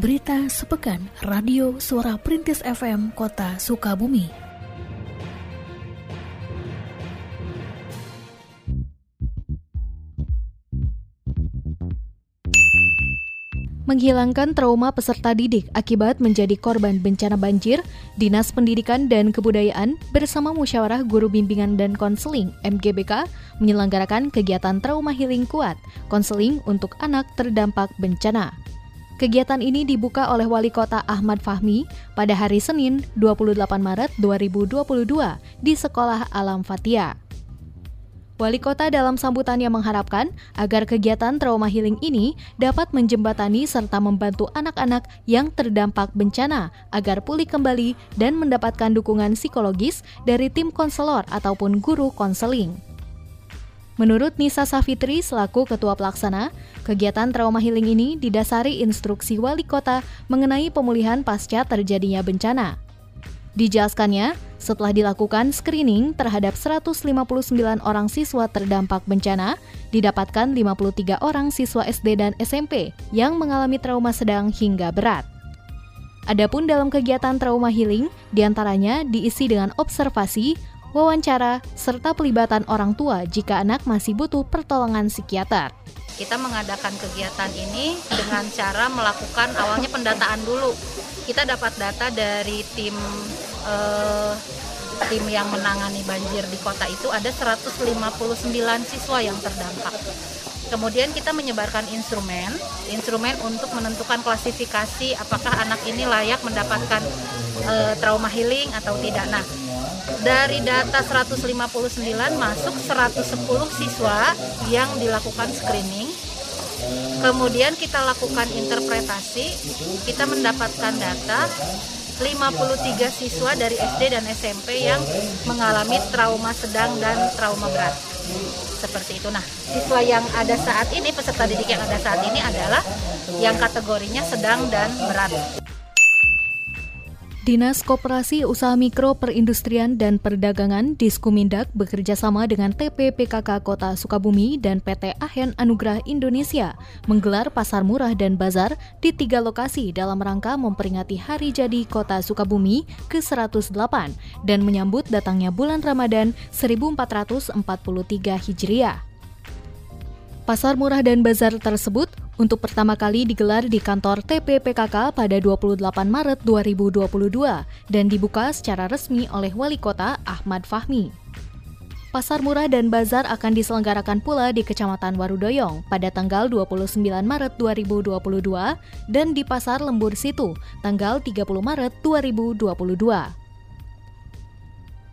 Berita Sepekan Radio Suara Perintis FM Kota Sukabumi. Menghilangkan trauma peserta didik akibat menjadi korban bencana banjir, Dinas Pendidikan dan Kebudayaan bersama Musyawarah Guru Bimbingan dan Konseling MGBK menyelenggarakan kegiatan trauma healing kuat, konseling untuk anak terdampak bencana. Kegiatan ini dibuka oleh Wali Kota Ahmad Fahmi pada hari Senin 28 Maret 2022 di Sekolah Alam Fatia. Wali kota dalam sambutannya mengharapkan agar kegiatan trauma healing ini dapat menjembatani serta membantu anak-anak yang terdampak bencana agar pulih kembali dan mendapatkan dukungan psikologis dari tim konselor ataupun guru konseling. Menurut Nisa Safitri selaku ketua pelaksana, kegiatan trauma healing ini didasari instruksi wali kota mengenai pemulihan pasca terjadinya bencana. Dijelaskannya, setelah dilakukan screening terhadap 159 orang siswa terdampak bencana, didapatkan 53 orang siswa SD dan SMP yang mengalami trauma sedang hingga berat. Adapun dalam kegiatan trauma healing, di antaranya diisi dengan observasi, wawancara, serta pelibatan orang tua jika anak masih butuh pertolongan psikiater. Kita mengadakan kegiatan ini dengan cara melakukan awalnya pendataan dulu kita dapat data dari tim uh, tim yang menangani banjir di kota itu ada 159 siswa yang terdampak. Kemudian kita menyebarkan instrumen, instrumen untuk menentukan klasifikasi apakah anak ini layak mendapatkan uh, trauma healing atau tidak. Nah, dari data 159 masuk 110 siswa yang dilakukan screening Kemudian kita lakukan interpretasi, kita mendapatkan data 53 siswa dari SD dan SMP yang mengalami trauma sedang dan trauma berat. Seperti itu. Nah, siswa yang ada saat ini, peserta didik yang ada saat ini adalah yang kategorinya sedang dan berat. Dinas Koperasi Usaha Mikro Perindustrian dan Perdagangan Diskumindak bekerja sama dengan TP PKK Kota Sukabumi dan PT Ahen Anugerah Indonesia menggelar pasar murah dan bazar di tiga lokasi dalam rangka memperingati Hari Jadi Kota Sukabumi ke-108 dan menyambut datangnya bulan Ramadan 1443 Hijriah. Pasar murah dan bazar tersebut untuk pertama kali digelar di kantor TPPKK pada 28 Maret 2022 dan dibuka secara resmi oleh Wali Kota Ahmad Fahmi. Pasar murah dan bazar akan diselenggarakan pula di Kecamatan Warudoyong pada tanggal 29 Maret 2022 dan di Pasar Lembur Situ tanggal 30 Maret 2022.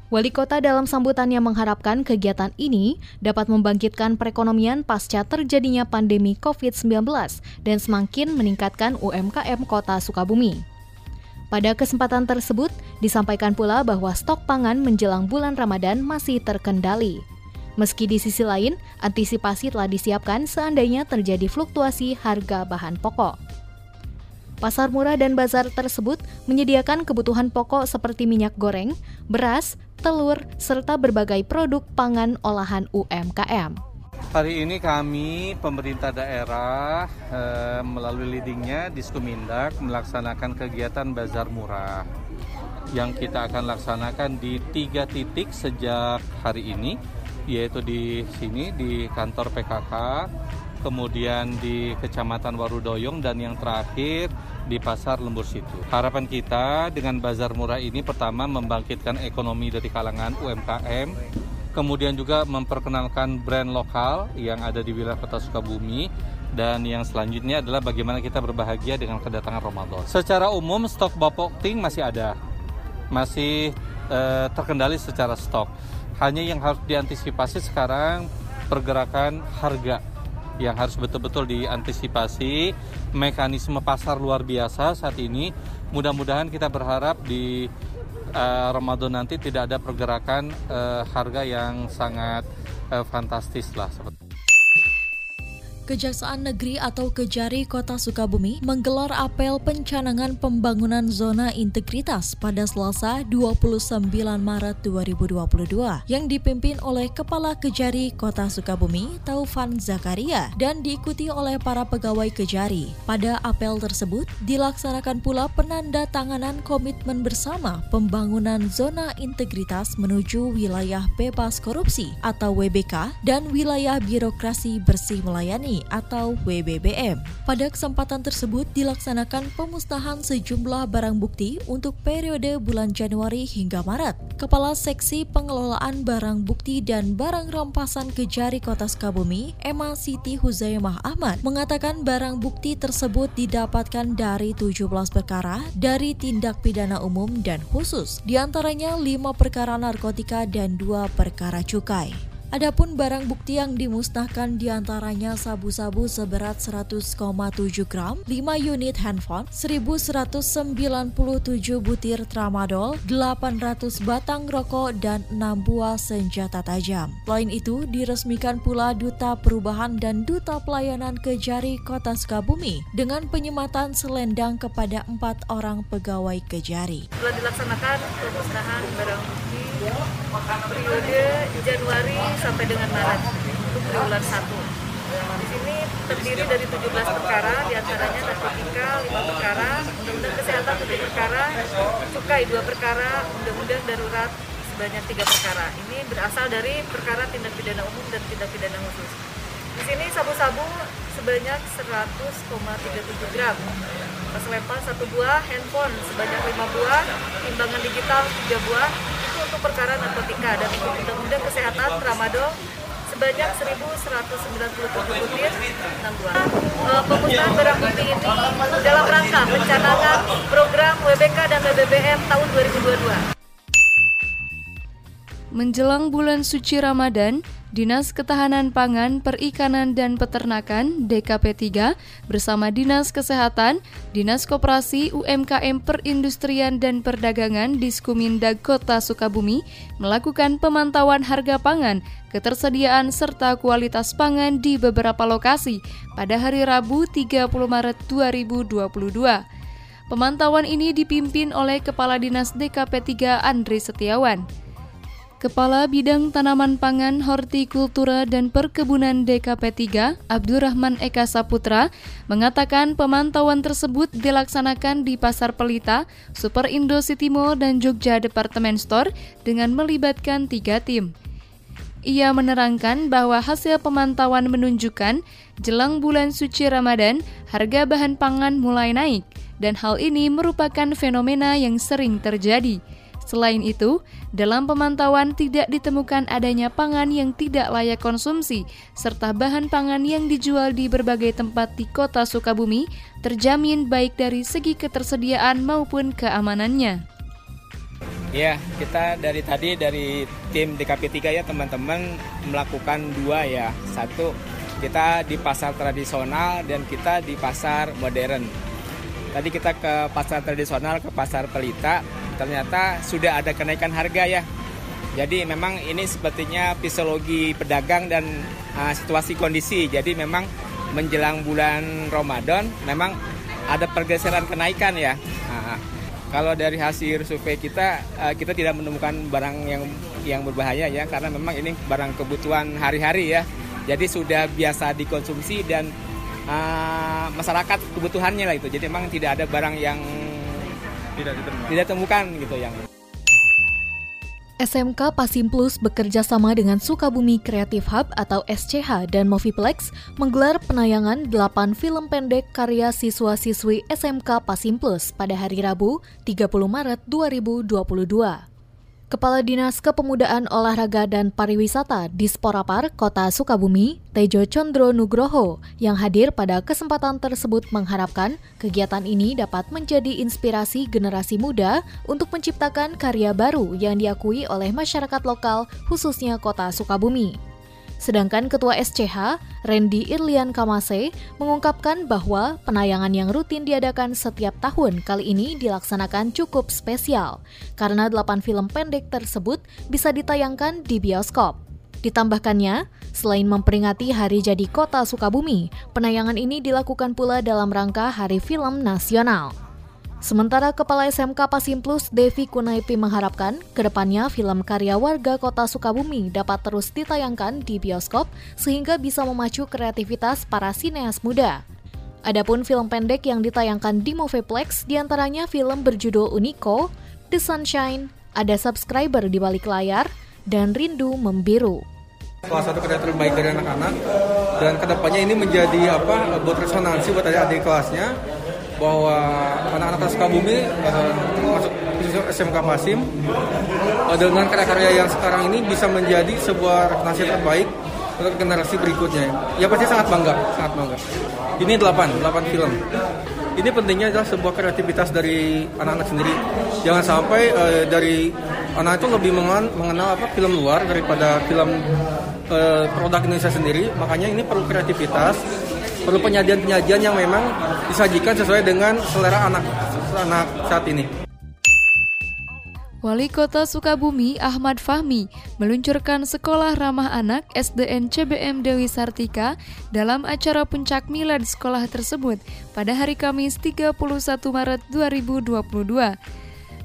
Wali kota dalam sambutannya mengharapkan kegiatan ini dapat membangkitkan perekonomian pasca terjadinya pandemi COVID-19 dan semakin meningkatkan UMKM kota Sukabumi. Pada kesempatan tersebut, disampaikan pula bahwa stok pangan menjelang bulan Ramadan masih terkendali. Meski di sisi lain, antisipasi telah disiapkan seandainya terjadi fluktuasi harga bahan pokok. Pasar murah dan bazar tersebut menyediakan kebutuhan pokok seperti minyak goreng, beras, telur, serta berbagai produk pangan olahan UMKM. Hari ini kami pemerintah daerah eh, melalui leadingnya Diskumindak melaksanakan kegiatan bazar murah yang kita akan laksanakan di tiga titik sejak hari ini yaitu di sini di kantor PKK kemudian di Kecamatan Warudoyong, dan yang terakhir di Pasar Lembur Situ. Harapan kita dengan bazar murah ini pertama membangkitkan ekonomi dari kalangan UMKM, kemudian juga memperkenalkan brand lokal yang ada di wilayah Kota Sukabumi, dan yang selanjutnya adalah bagaimana kita berbahagia dengan kedatangan Ramadan. Secara umum stok bapok ting masih ada, masih eh, terkendali secara stok. Hanya yang harus diantisipasi sekarang pergerakan harga yang harus betul-betul diantisipasi. Mekanisme pasar luar biasa saat ini. Mudah-mudahan kita berharap di uh, Ramadan nanti tidak ada pergerakan uh, harga yang sangat uh, fantastis lah Kejaksaan Negeri atau Kejari Kota Sukabumi menggelar apel pencanangan pembangunan zona integritas pada Selasa 29 Maret 2022 yang dipimpin oleh Kepala Kejari Kota Sukabumi Taufan Zakaria dan diikuti oleh para pegawai Kejari. Pada apel tersebut dilaksanakan pula penanda tanganan komitmen bersama pembangunan zona integritas menuju wilayah bebas korupsi atau WBK dan wilayah birokrasi bersih melayani atau WBBM. Pada kesempatan tersebut dilaksanakan pemusnahan sejumlah barang bukti untuk periode bulan Januari hingga Maret. Kepala Seksi Pengelolaan Barang Bukti dan Barang Rampasan Kejari Kota Sukabumi, Emma Siti Huzaimah Ahmad, mengatakan barang bukti tersebut didapatkan dari 17 perkara dari tindak pidana umum dan khusus, di antaranya 5 perkara narkotika dan 2 perkara cukai. Adapun barang bukti yang dimusnahkan di antaranya sabu-sabu seberat 100,7 gram, 5 unit handphone, 1197 butir tramadol, 800 batang rokok, dan 6 buah senjata tajam. Selain itu, diresmikan pula Duta Perubahan dan Duta Pelayanan Kejari Kota Sukabumi dengan penyematan selendang kepada empat orang pegawai Kejari. Telah dilaksanakan pemusnahan barang bukti periode Januari sampai dengan Maret untuk triwulan 1. Di sini terdiri dari 17 perkara, di antaranya narkotika 5 perkara, undang-undang kesehatan 7 perkara, cukai 2 perkara, undang-undang darurat sebanyak 3 perkara. Ini berasal dari perkara tindak pidana umum dan tindak pidana khusus. Di sini sabu-sabu sebanyak 100,37 gram, lempar satu buah, handphone sebanyak 5 buah, timbangan digital 3 buah, untuk perkara narkotika dan untuk undang-undang kesehatan tramadol sebanyak 1197 butir 6 buah. Uh, pemusnahan barang bukti ini dalam rangka pencanangan program WBK dan WBBM tahun 2022. Menjelang bulan suci Ramadan, Dinas Ketahanan Pangan, Perikanan dan Peternakan DKP 3 bersama Dinas Kesehatan, Dinas Koperasi UMKM Perindustrian dan Perdagangan di Skumindag Kota Sukabumi melakukan pemantauan harga pangan, ketersediaan serta kualitas pangan di beberapa lokasi pada hari Rabu 30 Maret 2022. Pemantauan ini dipimpin oleh Kepala Dinas DKP 3 Andri Setiawan. Kepala Bidang Tanaman Pangan, Hortikultura dan Perkebunan DKP 3, Abdurrahman Eka Saputra, mengatakan pemantauan tersebut dilaksanakan di Pasar Pelita, Super Indo City Mall dan Jogja Department Store dengan melibatkan tiga tim. Ia menerangkan bahwa hasil pemantauan menunjukkan jelang bulan suci Ramadan, harga bahan pangan mulai naik, dan hal ini merupakan fenomena yang sering terjadi. Selain itu, dalam pemantauan tidak ditemukan adanya pangan yang tidak layak konsumsi, serta bahan pangan yang dijual di berbagai tempat di kota Sukabumi terjamin baik dari segi ketersediaan maupun keamanannya. Ya, kita dari tadi dari tim DKP 3 ya teman-teman melakukan dua ya. Satu, kita di pasar tradisional dan kita di pasar modern. Tadi kita ke pasar tradisional, ke pasar pelita, ternyata sudah ada kenaikan harga ya. Jadi memang ini sepertinya fisiologi pedagang dan uh, situasi kondisi. Jadi memang menjelang bulan Ramadan memang ada pergeseran kenaikan ya. Uh, kalau dari hasil survei kita uh, kita tidak menemukan barang yang yang berbahaya ya karena memang ini barang kebutuhan hari-hari ya. Jadi sudah biasa dikonsumsi dan uh, masyarakat kebutuhannya lah itu. Jadi memang tidak ada barang yang tidak ditemukan, tidak temukan gitu yang SMK Pasimplus bekerja sama dengan Sukabumi Creative Hub atau SCH dan Moviplex menggelar penayangan 8 film pendek karya siswa-siswi SMK Pasimplus pada hari Rabu 30 Maret 2022. Kepala Dinas Kepemudaan Olahraga dan Pariwisata di Sporapar, Kota Sukabumi, Tejo Condro Nugroho, yang hadir pada kesempatan tersebut mengharapkan kegiatan ini dapat menjadi inspirasi generasi muda untuk menciptakan karya baru yang diakui oleh masyarakat lokal, khususnya Kota Sukabumi. Sedangkan Ketua SCH, Randy Irlian Kamase, mengungkapkan bahwa penayangan yang rutin diadakan setiap tahun kali ini dilaksanakan cukup spesial, karena delapan film pendek tersebut bisa ditayangkan di bioskop. Ditambahkannya, selain memperingati Hari Jadi Kota Sukabumi, penayangan ini dilakukan pula dalam rangka Hari Film Nasional. Sementara Kepala SMK Pasim Plus Devi Kunaipi mengharapkan ke depannya film karya warga kota Sukabumi dapat terus ditayangkan di bioskop sehingga bisa memacu kreativitas para sineas muda. Adapun film pendek yang ditayangkan di Movieplex di antaranya film berjudul Unico, The Sunshine, Ada Subscriber di Balik Layar, dan Rindu Membiru. Salah satu karya terbaik dari anak-anak dan ke depannya ini menjadi apa buat resonansi buat adik-adik kelasnya bahwa anak-anak Sukabumi uh, termasuk SMK Pasim uh, dengan karya-karya yang sekarang ini bisa menjadi sebuah rekomendasi terbaik untuk generasi berikutnya. Ya pasti sangat bangga, sangat bangga. Ini 8, 8 film. Ini pentingnya adalah sebuah kreativitas dari anak-anak sendiri. Jangan sampai uh, dari anak itu lebih mengenal apa film luar daripada film uh, produk Indonesia sendiri. Makanya ini perlu kreativitas perlu penyajian-penyajian yang memang disajikan sesuai dengan selera anak anak saat ini. Wali Kota Sukabumi Ahmad Fahmi meluncurkan Sekolah Ramah Anak SDN CBM Dewi Sartika dalam acara puncak milad sekolah tersebut pada hari Kamis 31 Maret 2022.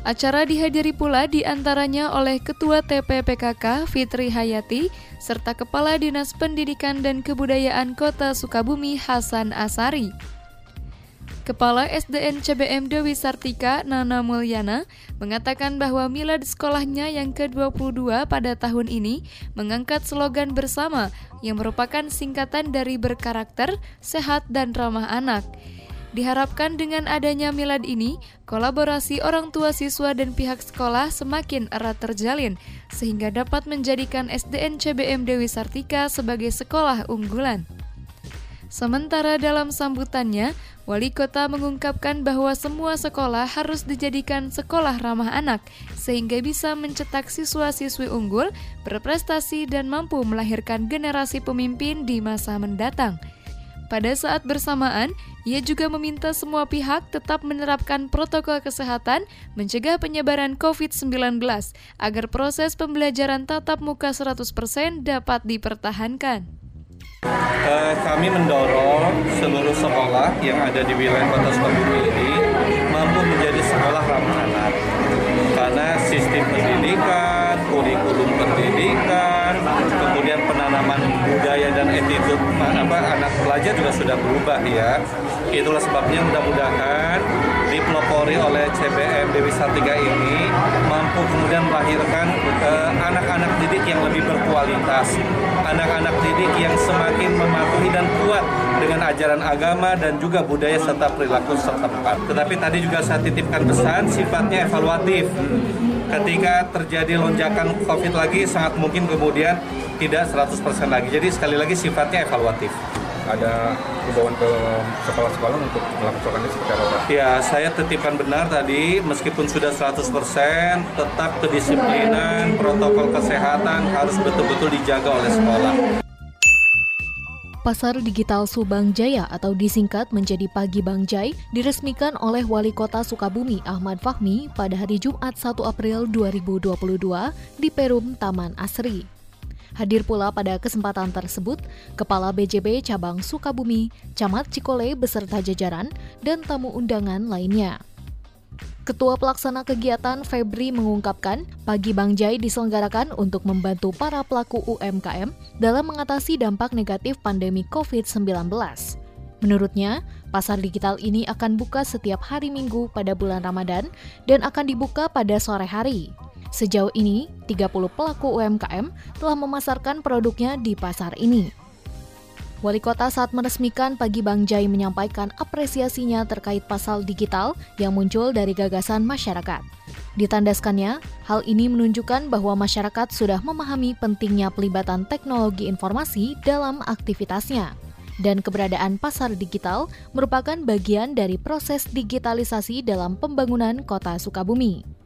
Acara dihadiri pula di antaranya oleh Ketua TPPKK Fitri Hayati serta Kepala Dinas Pendidikan dan Kebudayaan Kota Sukabumi Hasan Asari. Kepala SDN CBM Dewi Sartika Nana Mulyana mengatakan bahwa milad sekolahnya yang ke-22 pada tahun ini mengangkat slogan bersama yang merupakan singkatan dari berkarakter, sehat, dan ramah anak. Diharapkan dengan adanya milad ini, kolaborasi orang tua siswa dan pihak sekolah semakin erat terjalin, sehingga dapat menjadikan SDN CBM Dewi Sartika sebagai sekolah unggulan. Sementara dalam sambutannya, Wali Kota mengungkapkan bahwa semua sekolah harus dijadikan sekolah ramah anak, sehingga bisa mencetak siswa-siswi unggul, berprestasi, dan mampu melahirkan generasi pemimpin di masa mendatang. Pada saat bersamaan, ia juga meminta semua pihak tetap menerapkan protokol kesehatan mencegah penyebaran COVID-19 agar proses pembelajaran tatap muka 100% dapat dipertahankan. Uh, kami mendorong seluruh sekolah yang ada di wilayah Kota Sukabumi ini mampu menjadi sekolah ramah anak karena sistem pendidikan, kurikulum pendidikan, kemudian penanaman budaya dan attitude apa anak pelajar juga sudah berubah ya. Itulah sebabnya mudah-mudahan dipelopori oleh CBM Dewi Sartiga ini mampu kemudian melahirkan eh, anak-anak uh, didik yang lebih berkualitas, anak-anak didik yang semakin mematuhi dan kuat dengan ajaran agama dan juga budaya serta perilaku setempat. Tetapi tadi juga saya titipkan pesan sifatnya evaluatif ketika terjadi lonjakan COVID lagi sangat mungkin kemudian tidak 100% lagi. Jadi sekali lagi sifatnya evaluatif. Ada himbauan ke sekolah-sekolah untuk melakukan ini seperti apa? Ya, saya titipkan benar tadi meskipun sudah 100% tetap kedisiplinan, protokol kesehatan harus betul-betul dijaga oleh sekolah. Pasar Digital Subang Jaya atau disingkat menjadi Pagi Bang Jai diresmikan oleh Wali Kota Sukabumi Ahmad Fahmi pada hari Jumat 1 April 2022 di Perum Taman Asri. Hadir pula pada kesempatan tersebut Kepala BJB Cabang Sukabumi, Camat Cikole beserta jajaran, dan tamu undangan lainnya. Ketua Pelaksana Kegiatan Febri mengungkapkan, Pagi Bang Jai diselenggarakan untuk membantu para pelaku UMKM dalam mengatasi dampak negatif pandemi COVID-19. Menurutnya, pasar digital ini akan buka setiap hari Minggu pada bulan Ramadan dan akan dibuka pada sore hari. Sejauh ini, 30 pelaku UMKM telah memasarkan produknya di pasar ini. Wali Kota saat meresmikan Pagi Bang Jai menyampaikan apresiasinya terkait pasal digital yang muncul dari gagasan masyarakat. Ditandaskannya, hal ini menunjukkan bahwa masyarakat sudah memahami pentingnya pelibatan teknologi informasi dalam aktivitasnya. Dan keberadaan pasar digital merupakan bagian dari proses digitalisasi dalam pembangunan kota Sukabumi.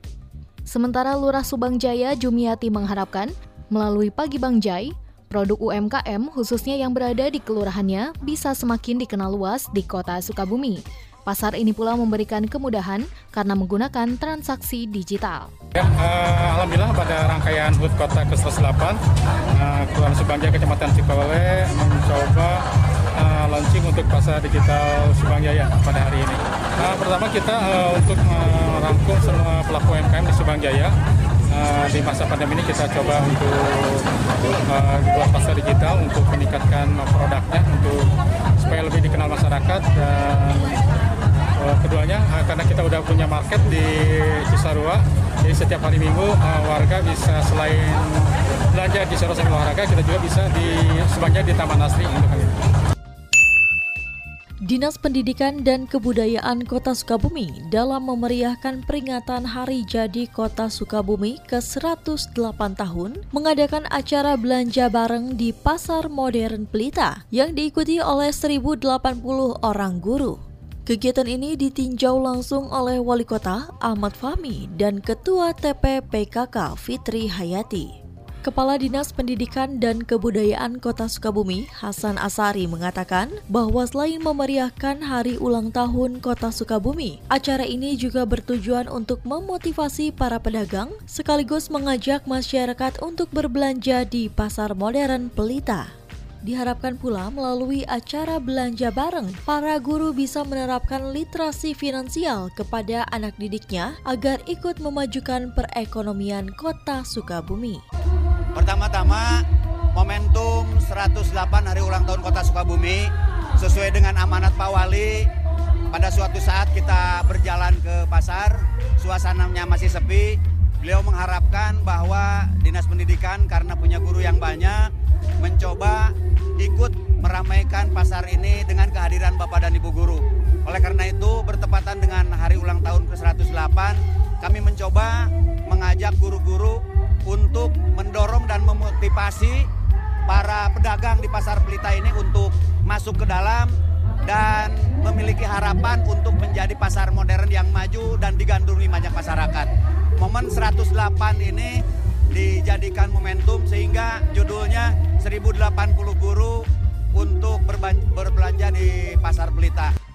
Sementara Lurah Subang Jaya Jumiati mengharapkan, melalui Pagi Bang Jai, Produk UMKM, khususnya yang berada di kelurahannya, bisa semakin dikenal luas di kota Sukabumi. Pasar ini pula memberikan kemudahan karena menggunakan transaksi digital. Ya, uh, Alhamdulillah pada rangkaian HUT Kota ke-108, uh, Kelurahan Subangja Kecamatan Cikole mencoba uh, launching untuk pasar digital Subangjaya pada hari ini. Uh, pertama kita uh, untuk merangkum semua pelaku UMKM di Subangjaya uh, di masa pandemi ini kita coba untuk uh, buat pasar digital untuk meningkatkan produknya untuk supaya lebih dikenal masyarakat dan uh, keduanya uh, karena kita udah punya market di Cisarua jadi setiap hari minggu uh, warga bisa selain belanja di sambil olahraga kita juga bisa di sebagian di Taman Asri untuk. Dinas Pendidikan dan Kebudayaan Kota Sukabumi dalam memeriahkan peringatan Hari Jadi Kota Sukabumi ke-108 tahun mengadakan acara belanja bareng di Pasar Modern Pelita yang diikuti oleh 1080 orang guru. Kegiatan ini ditinjau langsung oleh Wali Kota Ahmad Fahmi dan Ketua TPPKK Fitri Hayati. Kepala Dinas Pendidikan dan Kebudayaan Kota Sukabumi, Hasan Asari mengatakan bahwa selain memeriahkan hari ulang tahun Kota Sukabumi, acara ini juga bertujuan untuk memotivasi para pedagang sekaligus mengajak masyarakat untuk berbelanja di pasar modern Pelita. Diharapkan pula melalui acara belanja bareng, para guru bisa menerapkan literasi finansial kepada anak didiknya agar ikut memajukan perekonomian kota Sukabumi. Pertama-tama, momentum 108 hari ulang tahun kota Sukabumi sesuai dengan amanat Pak Wali pada suatu saat kita berjalan ke pasar, suasananya masih sepi. Beliau mengharapkan bahwa Dinas Pendidikan karena punya guru yang banyak mencoba ikut meramaikan pasar ini dengan kehadiran Bapak dan Ibu guru. Oleh karena itu, bertepatan dengan hari ulang tahun ke-108, kami mencoba mengajak guru-guru untuk mendorong dan memotivasi para pedagang di Pasar Pelita ini untuk masuk ke dalam dan memiliki harapan untuk menjadi pasar modern yang maju dan digandrungi banyak masyarakat. Momen 108 ini dijadikan momentum sehingga judulnya 1080 guru untuk berbelanja di Pasar Pelita.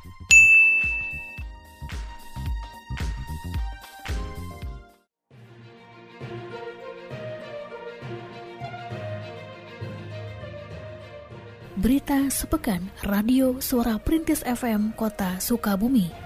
Berita sepekan Radio Suara Perintis FM Kota Sukabumi.